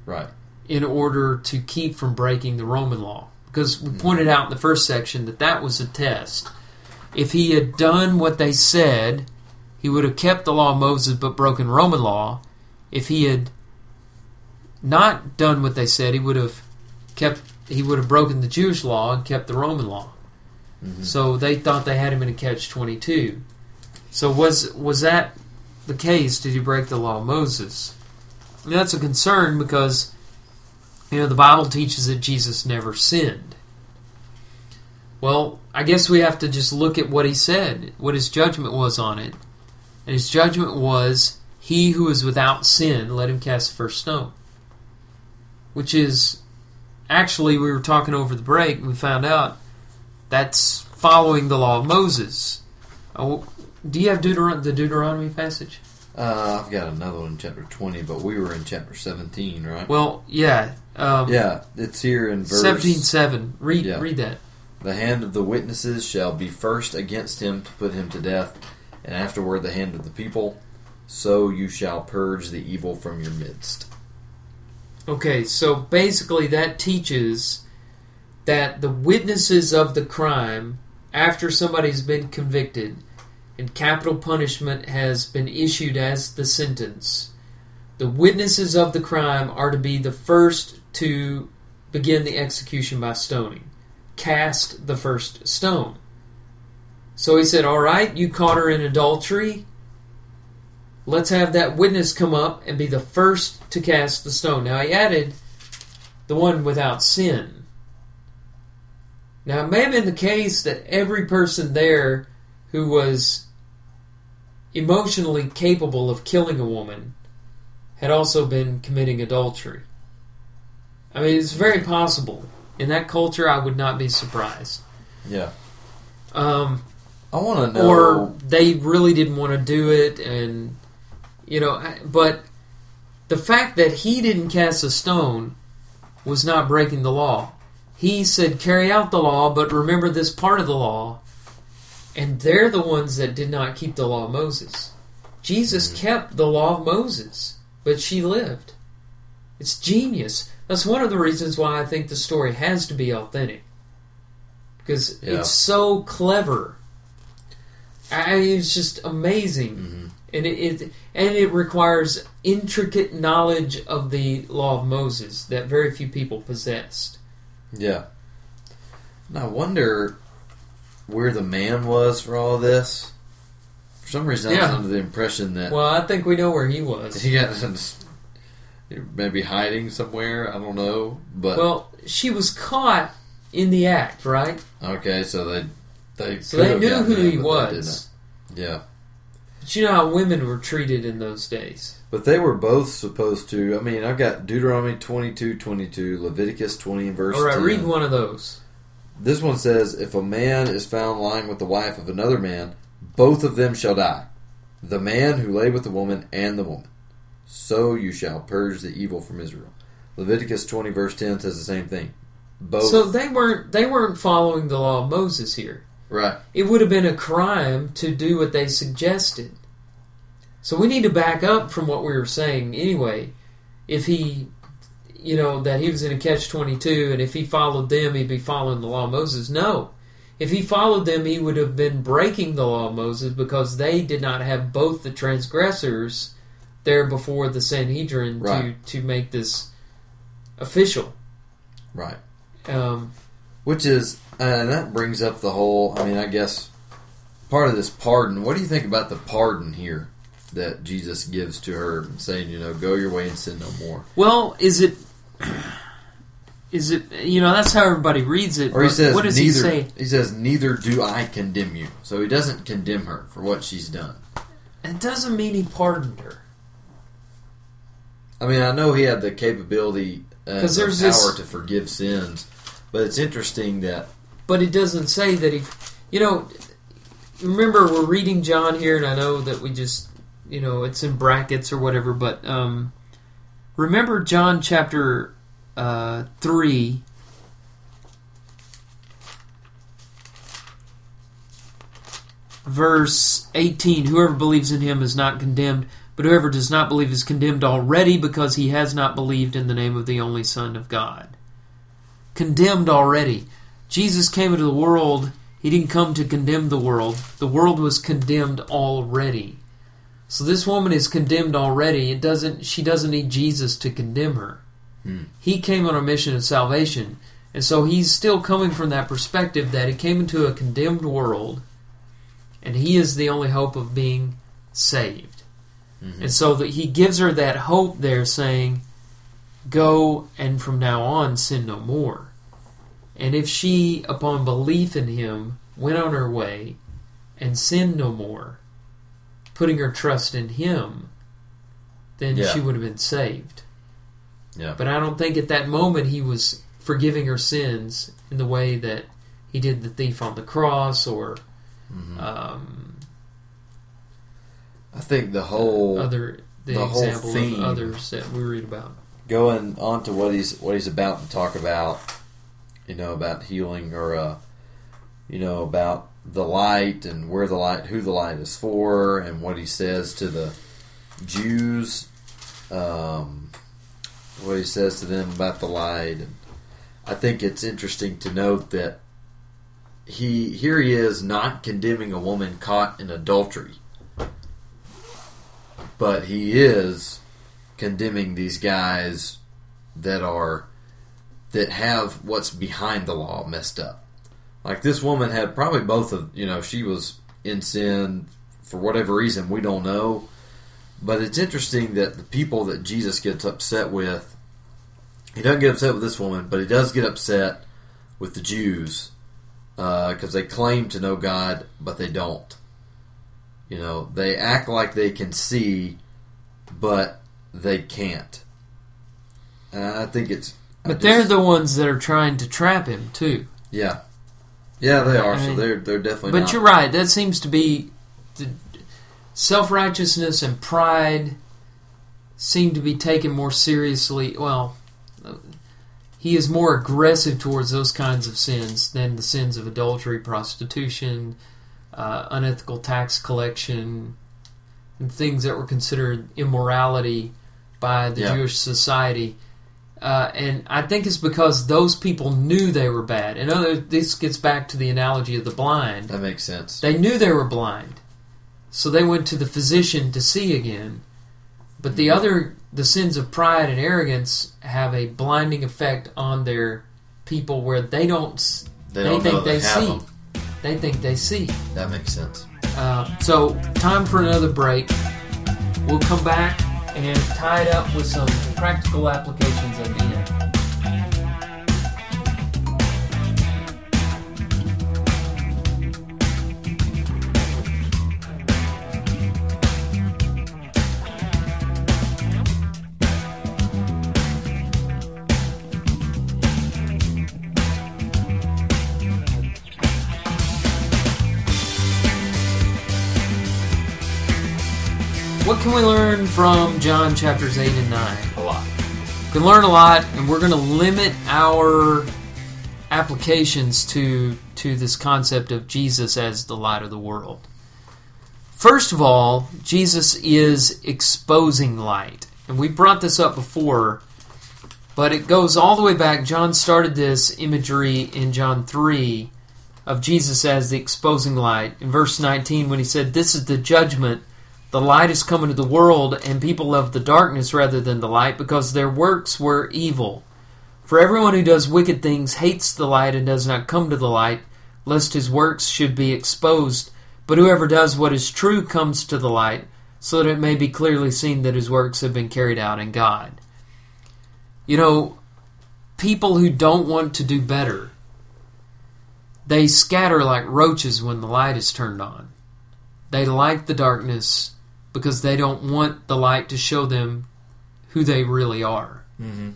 Right. in order to keep from breaking the Roman law. Because we pointed out in the first section that that was a test. If he had done what they said, he would have kept the law of Moses but broken Roman law. If he had not done what they said, he would have kept he would have broken the Jewish law and kept the Roman law. Mm-hmm. So they thought they had him in a catch twenty two. So was was that the case? Did he break the law of Moses? I mean, that's a concern because you know the Bible teaches that Jesus never sinned. Well, I guess we have to just look at what he said, what his judgment was on it. And his judgment was, He who is without sin, let him cast the first stone. Which is, actually, we were talking over the break and we found out that's following the law of Moses. Oh, do you have Deuteron- the Deuteronomy passage? Uh, I've got another one in chapter 20, but we were in chapter 17, right? Well, yeah. Um, yeah, it's here in verse. Seventeen seven. Read Yeah. read that. The hand of the witnesses shall be first against him to put him to death, and afterward the hand of the people. So you shall purge the evil from your midst. Okay, so basically that teaches that the witnesses of the crime, after somebody's been convicted and capital punishment has been issued as the sentence, the witnesses of the crime are to be the first to begin the execution by stoning. Cast the first stone. So he said, All right, you caught her in adultery. Let's have that witness come up and be the first to cast the stone. Now he added the one without sin. Now it may have been the case that every person there who was emotionally capable of killing a woman had also been committing adultery. I mean, it's very possible. In that culture, I would not be surprised. Yeah. Um, I want to know. or they really didn't want to do it and you know but the fact that he didn't cast a stone was not breaking the law he said carry out the law but remember this part of the law and they're the ones that did not keep the law of moses jesus kept the law of moses but she lived it's genius that's one of the reasons why i think the story has to be authentic because Yeah. it's so clever I, it's just amazing, Mhm. and it, it and it requires intricate knowledge of the law of Moses that very few people possessed. Yeah. And I wonder where the man was for all this. For some reason, I was Yeah. under the impression that Well, I think we know where he was. (laughs) he got maybe hiding somewhere. I don't know, but Well, she was caught in the act, right? okay, so they they So they knew who him, he was. Yeah, But you know how women were treated in those days. but they were both supposed to. I mean, I've got Deuteronomy twenty two twenty two, Leviticus twenty and verse. All right, 10. read one of those. This one says, If a man is found lying with the wife of another man, both of them shall die. The man who lay with the woman and the woman. So you shall purge the evil from Israel. Leviticus 20, verse 10 says the same thing. Both. So they weren't they weren't following the law of Moses here. right. it would have been a crime to do what they suggested. So we need to back up from what we were saying anyway. If he, you know, that he was in a catch 22 and if he followed them, he'd be following the law of Moses. No. if he followed them, he would have been breaking the law of Moses because they did not have both the transgressors there before the Sanhedrin Right. to to make this official. Right. Um, Which is, uh, and that brings up the whole. I mean, I guess part of this pardon. What do you think about the pardon here that Jesus gives to her, saying, you know, go your way and sin no more? well, is it? Is it? You know, that's how everybody reads it. Or he says, what does neither. he say? He says, neither do I condemn you. So he doesn't condemn her for what she's done. It doesn't mean he pardoned her. I mean, I know he had the capability uh, 'Cause the there's power this- to forgive sins, but it's interesting that but it doesn't say that he you know remember we're reading john here and i know that we just you know it's in brackets or whatever but um remember john chapter uh 3 verse 18 whoever believes in him is not condemned but whoever does not believe is condemned already because he has not believed in the name of the only son of god condemned already Jesus came into the world, he didn't come to condemn the world. The world was condemned already. So this woman is condemned already. It doesn't she doesn't need Jesus to condemn her. Hmm. He came on a mission of salvation. And so he's still coming from that perspective that he came into a condemned world and he is the only hope of being saved. Mhm. And so that he gives her that hope there saying, Go and from now on sin no more. And if she, upon belief in him, went on her way and sinned no more, putting her trust in him, then Yeah. she would have been saved. Yeah. But I don't think at that moment he was forgiving her sins in the way that he did the thief on the cross or Mhm. um, I think the whole other the, the whole theme- of others that we read about. going on to what he's what he's about to talk about, you know, about healing or uh, you know, about the light and where the light, who the light is for, and what he says to the Jews, um, what he says to them about the light. And I think it's interesting to note that he here he is not condemning a woman caught in adultery, but he is condemning these guys that are that have what's behind the law messed up. Like this woman had probably both of you know she was in sin for whatever reason we don't know, but it's interesting that the people that Jesus gets upset with, he doesn't get upset with this woman, but he does get upset with the Jews uh, because they claim to know God but they don't. You know they act like they can see, but they can't. And I think it's. But just- they're the ones that are trying to trap him too. yeah, yeah, they are. I So they're they're definitely. But not. you're right. That seems to be the self righteousness and pride seem to be taken more seriously. Well, he is more aggressive towards those kinds of sins than the sins of adultery, prostitution, uh, unethical tax collection, and things that were considered immorality by the Yeah. Jewish society. Uh, and I think it's because those people knew they were bad. And other, this gets back to the analogy of the blind. That makes sense. They knew they were blind, so they went to the physician to see again. But the other, the sins of pride and arrogance, have a blinding effect on their people where they don't. They They, don't think they, they see. them. They think they see. That makes sense. Uh, so time for another break. We'll come back and tie it up with some practical applications of the can we learn from John chapters 8 and 9? A lot. We can learn a lot, and we're going to limit our applications to to this concept of Jesus as the light of the world. First of all, Jesus is exposing light, and we brought this up before, but it goes all the way back. John started this imagery in John three of Jesus as the exposing light. In verse 19, when he said, This is the judgment, the light is come into the world, and people love the darkness rather than the light, because their works were evil. For everyone who does wicked things hates the light and does not come to the light, lest his works should be exposed. But whoever does what is true comes to the light, so that it may be clearly seen that his works have been carried out in God. You know, people who don't want to do better, they scatter like roaches when the light is turned on. They like the darkness because they don't want the light to show them who they really are. Mm-hmm.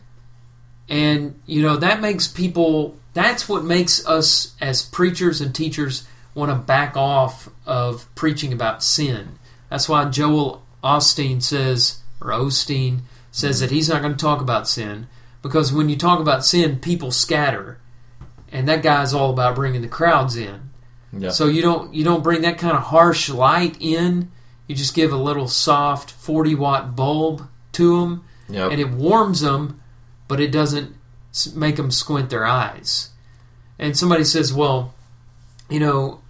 And, you know, that makes people, that's what makes us as preachers and teachers want to back off of preaching about sin. That's why Joel Osteen says, or Osteen says that he's not going to talk about sin because when you talk about sin, people scatter, and that guy's all about bringing the crowds in. Yeah. So you don't you don't bring that kind of harsh light in. You just give a little soft forty watt bulb to them, Yep. and it warms them, but it doesn't make them squint their eyes. And somebody says, "Well, you know,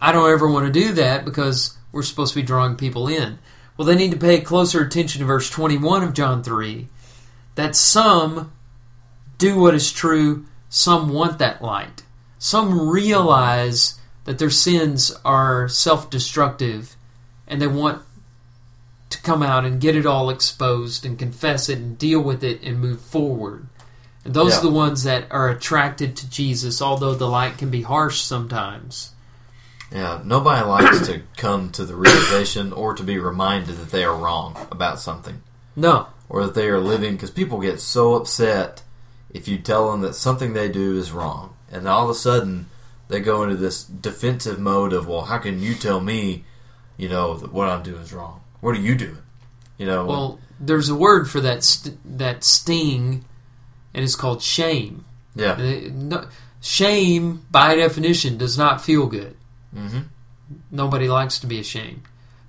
I don't ever want to do that because we're supposed to be drawing people in." Well, they need to pay closer attention to verse 21 of John 3 that some do what is true, some want that light. Some realize that their sins are self destructive and they want to come out and get it all exposed and confess it and deal with it and move forward. And those Yeah. are the ones that are attracted to Jesus, although the light can be harsh sometimes. Yeah, nobody likes to come to the realization or to be reminded that they are wrong about something No. or that they are living because people get so upset if you tell them that something they do is wrong. And all of a sudden they go into this defensive mode of, well, how can you tell me, you know, that what I'm doing is wrong? What are you doing? You know, Well, there's a word for that st- that sting, and it's called shame. yeah. Uh, no- Shame, by definition, does not feel good. hmm Nobody likes to be ashamed.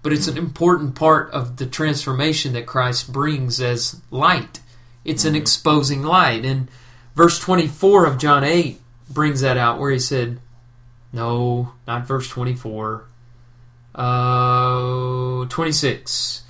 But it's an important part of the transformation that Christ brings as light. It's an exposing light. And verse 24 of John 8 brings that out where he said, no, not verse 24. Uh, 26.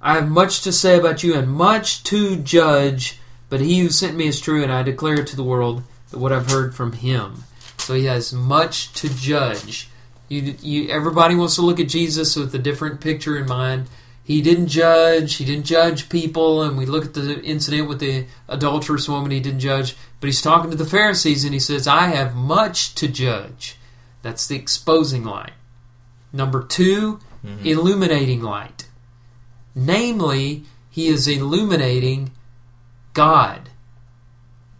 I have much to say about you and much to judge, but he who sent me is true, and I declare to the world that what I've heard from him. So he has much to judge. You, you, everybody wants to look at Jesus with a different picture in mind. He didn't judge. He didn't judge people. And we look at the incident with the adulterous woman. He didn't judge. But he's talking to the Pharisees and he says, I have much to judge. That's the exposing light. Number 2 mm-hmm. illuminating light. Namely, he is illuminating God.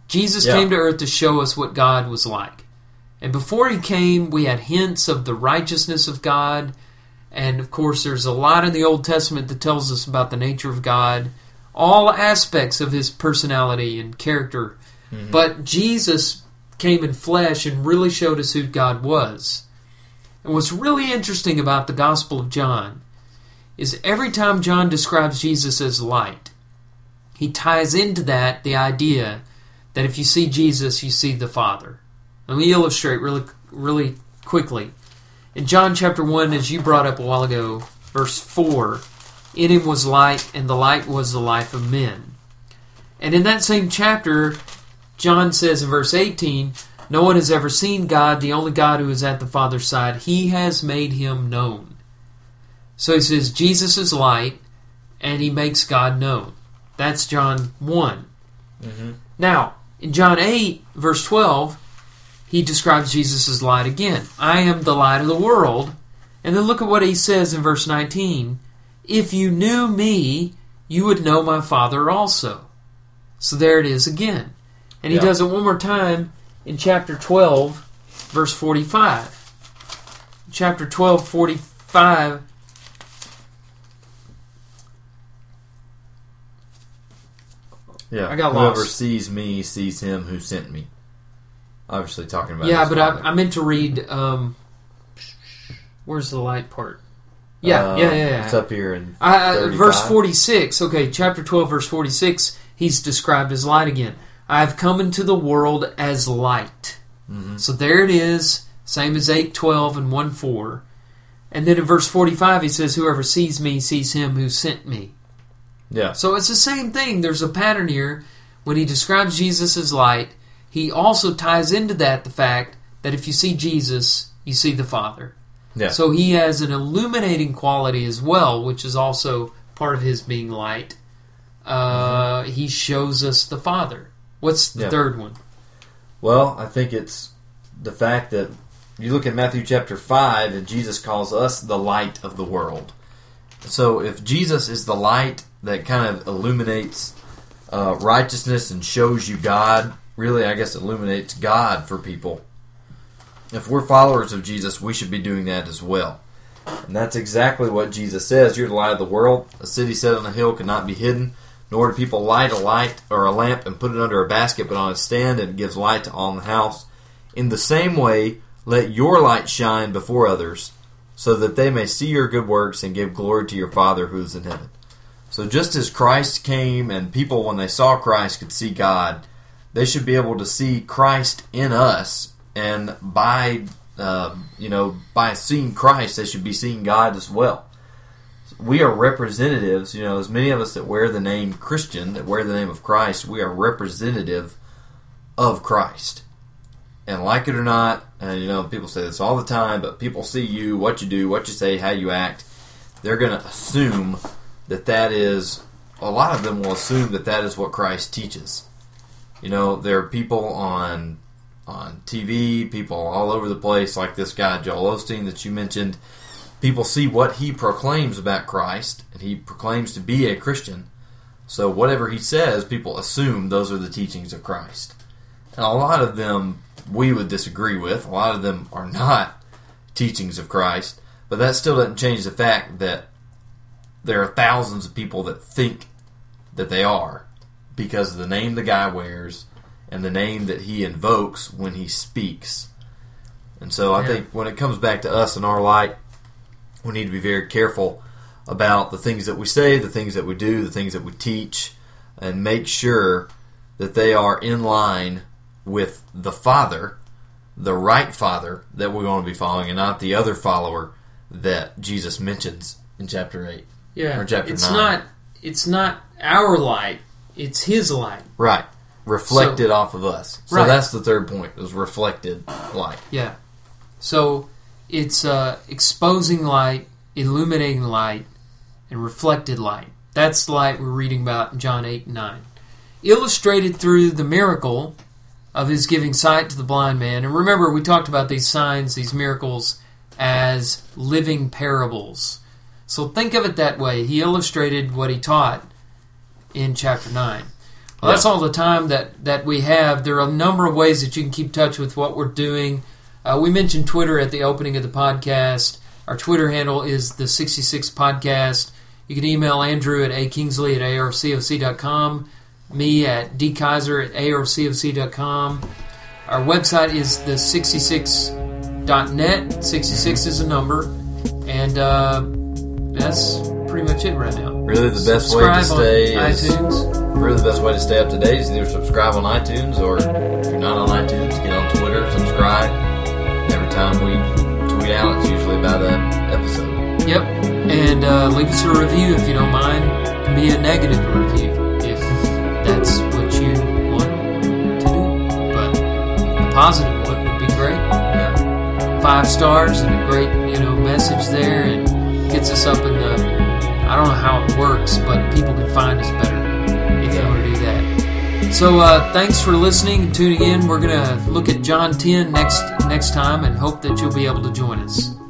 Jesus Yeah. came to earth to show us what God was like. And before he came, we had hints of the righteousness of God. And of course, there's a lot in the Old Testament that tells us about the nature of God, all aspects of his personality and character. Mm-hmm. But Jesus came in flesh and really showed us who God was. And what's really interesting about the Gospel of John is every time John describes Jesus as light, he ties into that the idea that if you see Jesus, you see the Father. Let me illustrate really, really quickly. In John chapter 1, as you brought up a while ago, verse 4, in him was light, and the light was the life of men. And in that same chapter, John says in verse 18, No one has ever seen God, the only God who is at the Father's side. He has made him known. So he says, Jesus is light, and he makes God known. That's John one mm-hmm. Now, in John 8, verse 12, he describes Jesus as light again. I am the light of the world. And then look at what he says in verse 19 If you knew me, you would know my Father also. So there it is again. And he Yeah. does it one more time in chapter 12, verse 45. Chapter 12, 45. Yeah. I got Whoever lost. sees me sees him who sent me. Obviously, talking about Yeah, but I. I meant to read. Um, where's the light part? Yeah, Uh, yeah, yeah. yeah. It's up here in I, I- 35. verse 46. Okay, chapter 12, verse 46. He's described as light again. I have come into the world as light. Mm-hmm. So there it is. same as 8, 12, and 1 4. And then in verse 45, he says, Whoever sees me sees him who sent me. Yeah. So it's the same thing. There's a pattern here. When he describes Jesus as light, he also ties into that the fact that if you see Jesus, you see the Father. Yeah. So he has an illuminating quality as well, which is also part of his being light. Uh, He shows us the Father. What's the Yeah. third one? Well, I think it's the fact that you look at Matthew chapter 5 and Jesus calls us the light of the world. So if Jesus is the light that kind of illuminates uh, righteousness and shows you God, really, I guess, illuminates God for people. If we're followers of Jesus, we should be doing that as well. And that's exactly what Jesus says. You're the light of the world. A city set on a hill cannot be hidden. Nor do people light a light or a lamp and put it under a basket, but on a stand, and it gives light to all in the house. In the same way, let your light shine before others, so that they may see your good works and give glory to your Father who is in heaven. So just as Christ came and people, when they saw Christ, could see God, they should be able to see Christ in us, and by uh, you know by seeing Christ, they should be seeing God as well. We are representatives. You know, as many of us that wear the name Christian, that wear the name of Christ, we are representative of Christ. And like it or not, and you know, people say this all the time, but people see you, what you do, what you say, how you act. They're going to assume that that is. A lot of them will assume that that is what Christ teaches. You know, there are people on on TV, people all over the place, like this guy Joel Osteen that you mentioned. People see what he proclaims about Christ, and he proclaims to be a Christian. So whatever he says, people assume those are the teachings of Christ. And a lot of them we would disagree with. A lot of them are not teachings of Christ, but that still doesn't change the fact that there are thousands of people that think that they are because of the name the guy wears and the name that he invokes when he speaks. And so I Yeah. think when it comes back to us and our light, we need to be very careful about the things that we say, the things that we do, the things that we teach, and make sure that they are in line with the Father, the right Father that we want to be following, and not the other follower that Jesus mentions in chapter 8. Yeah, Or chapter it's nine. not it's not our light; it's His light. Right. Reflected off of us. So Right. that's the third point, is reflected light. Yeah. So it's uh, exposing light, illuminating light, and reflected light. That's the light we're reading about in John 8 and 9. Illustrated through the miracle of his giving sight to the blind man. And remember, we talked about these signs, these miracles, as living parables. So think of it that way. He illustrated what he taught in chapter 9. Well, that's all the time that, that we have. There are a number of ways that you can keep touch with what we're doing. Uh, we mentioned Twitter at the opening of the podcast. Our Twitter handle is the 66 Podcast. You can email Andrew at akingsley at arcoc.com, me at dkaiser at arcoc.com. Our website is the 66.net. 66 is a number. And uh, that's pretty much it right now. Really, the best way to stay on is iTunes. really the best way to stay up to date is either subscribe on iTunes or if you're not on iTunes, get on Twitter, subscribe. Time we tweet out, it's usually about a episode. Yep. And uh, leave us a review if you don't mind. It can be a negative review if that's what you want to do. But a positive one would be great. Yeah. Five stars and a great, you know, message there and gets us up in the I don't know how it works, but people can find us better So uh, thanks for listening and tuning in. We're gonna look at John 10 next next time and hope that you'll be able to join us.